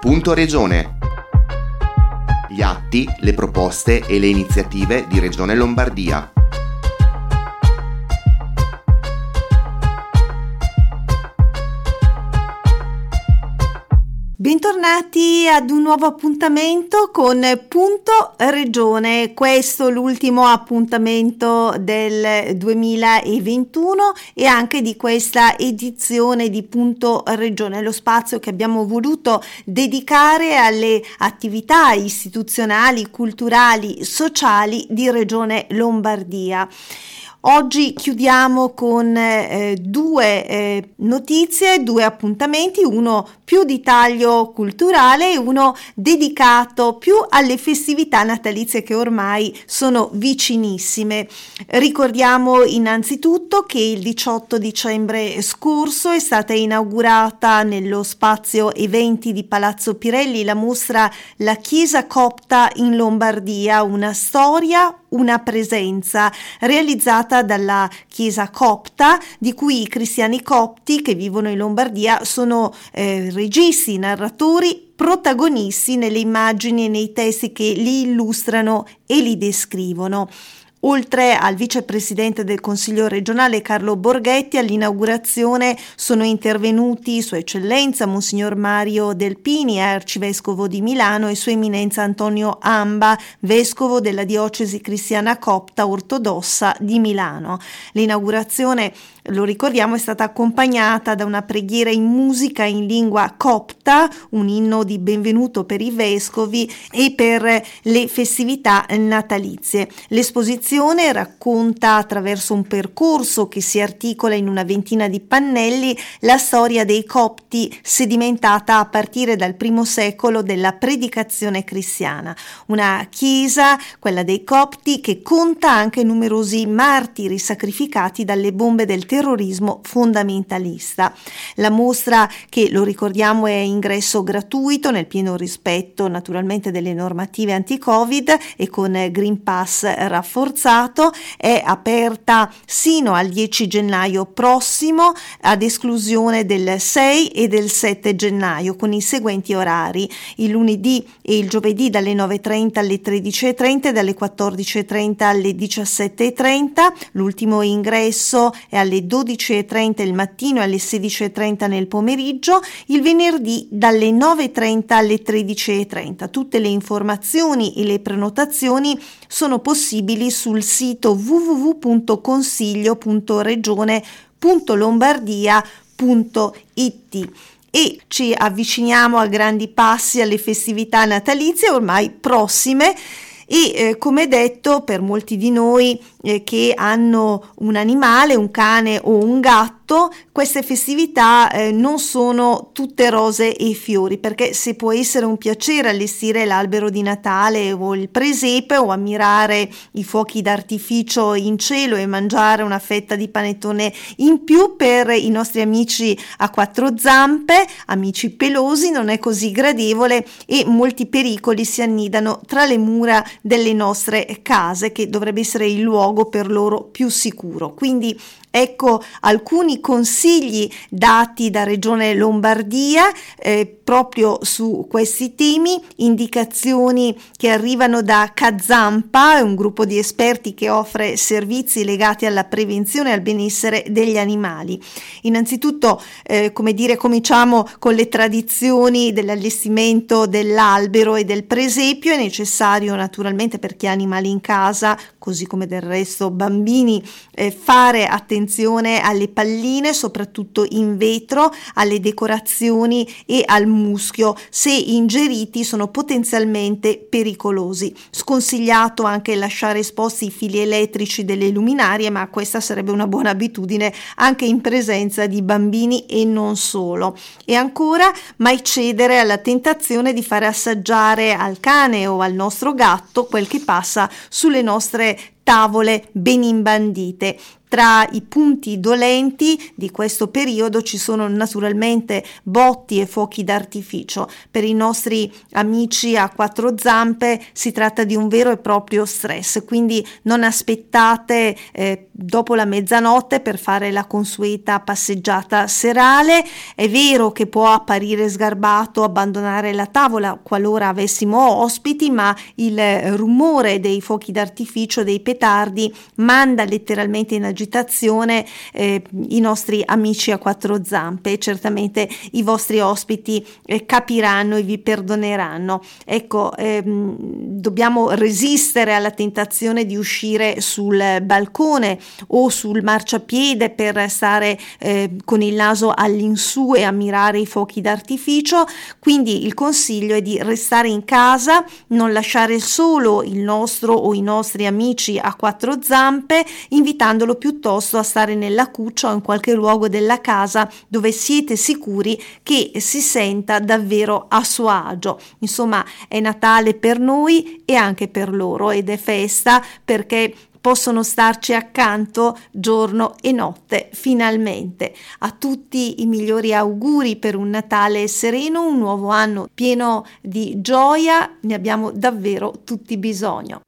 Punto Regione. Gli atti, le proposte e le iniziative di Regione Lombardia. Bentornati ad un nuovo appuntamento con Punto Regione. Questo l'ultimo appuntamento del 2021 e anche di questa edizione di Punto Regione, lo spazio che abbiamo voluto dedicare alle attività istituzionali, culturali, sociali di Regione Lombardia. Oggi chiudiamo con eh, due eh, notizie, due appuntamenti, uno più di taglio culturale e uno dedicato più alle festività natalizie che ormai sono vicinissime. Ricordiamo innanzitutto che il 18 dicembre scorso è stata inaugurata nello spazio eventi di Palazzo Pirelli la mostra La Chiesa Copta in Lombardia, una storia, una presenza realizzata dalla Chiesa copta di cui i cristiani copti che vivono in Lombardia sono eh, registi, narratori, protagonisti nelle immagini e nei testi che li illustrano e li descrivono. Oltre al vicepresidente del Consiglio regionale Carlo Borghetti, all'inaugurazione sono intervenuti Sua Eccellenza Monsignor Mario Delpini, arcivescovo di Milano, e Sua Eminenza Antonio Amba, vescovo della diocesi cristiana copta ortodossa di Milano. L'inaugurazione lo ricordiamo, è stata accompagnata da una preghiera in musica in lingua copta, un inno di benvenuto per i vescovi e per le festività natalizie. L'esposizione racconta attraverso un percorso che si articola in una ventina di pannelli la storia dei copti sedimentata a partire dal primo secolo della predicazione cristiana. Una chiesa, quella dei copti, che conta anche numerosi martiri sacrificati dalle bombe del terrorismo fondamentalista. La mostra, che lo ricordiamo è ingresso gratuito nel pieno rispetto naturalmente delle normative anti-Covid e con Green Pass rafforzato, è aperta sino al 10 gennaio prossimo ad esclusione del 6 e del 7 gennaio con i seguenti orari: il lunedì e il giovedì dalle 9.30 alle 13.30 e dalle 14.30 alle 17.30. L'ultimo ingresso è alle 12.30 il mattino e alle 16.30 nel pomeriggio, il venerdì dalle 9.30 alle 13.30. Tutte le informazioni e le prenotazioni sono possibili sul sito www.consiglio.regione.lombardia.it e ci avviciniamo a grandi passi alle festività natalizie ormai prossime. E eh, come detto per molti di noi eh, che hanno un animale, un cane o un gatto, queste festività eh, non sono tutte rose e fiori, perché se può essere un piacere allestire l'albero di Natale o il presepe o ammirare i fuochi d'artificio in cielo e mangiare una fetta di panettone in più per i nostri amici a quattro zampe, amici pelosi, non è così gradevole e molti pericoli si annidano tra le mura delle nostre case, che dovrebbe essere il luogo per loro più sicuro. Quindi Ecco alcuni consigli dati da Regione Lombardia eh, proprio su questi temi, indicazioni che arrivano da Kazampa, un gruppo di esperti che offre servizi legati alla prevenzione e al benessere degli animali. Innanzitutto, eh, come dire, cominciamo con le tradizioni dell'allestimento dell'albero e del presepio, è necessario naturalmente per chi ha animali in casa, così come del resto bambini, eh, fare attenzione alle palline, soprattutto in vetro, alle decorazioni e al muschio. Se ingeriti sono potenzialmente pericolosi. Sconsigliato anche lasciare esposti i fili elettrici delle luminarie, ma questa sarebbe una buona abitudine anche in presenza di bambini e non solo. E ancora mai cedere alla tentazione di fare assaggiare al cane o al nostro gatto quel che passa sulle nostre tavole ben imbandite. Tra i punti dolenti di questo periodo ci sono naturalmente botti e fuochi d'artificio. Per i nostri amici a quattro zampe si tratta di un vero e proprio stress, quindi non aspettate eh, dopo la mezzanotte per fare la consueta passeggiata serale. È vero che può apparire sgarbato abbandonare la tavola qualora avessimo ospiti, ma il rumore dei fuochi d'artificio, dei petardi, manda letteralmente in agitazione agitazione eh, i nostri amici a quattro zampe certamente i vostri ospiti eh, capiranno e vi perdoneranno. Ecco, ehm, dobbiamo resistere alla tentazione di uscire sul balcone o sul marciapiede per stare eh, con il naso all'insù e ammirare i fuochi d'artificio, quindi il consiglio è di restare in casa, non lasciare solo il nostro o i nostri amici a quattro zampe, invitandolo più piuttosto a stare nella cuccia o in qualche luogo della casa dove siete sicuri che si senta davvero a suo agio. Insomma, è Natale per noi e anche per loro ed è festa perché possono starci accanto giorno e notte finalmente. A tutti i migliori auguri per un Natale sereno, un nuovo anno pieno di gioia, ne abbiamo davvero tutti bisogno.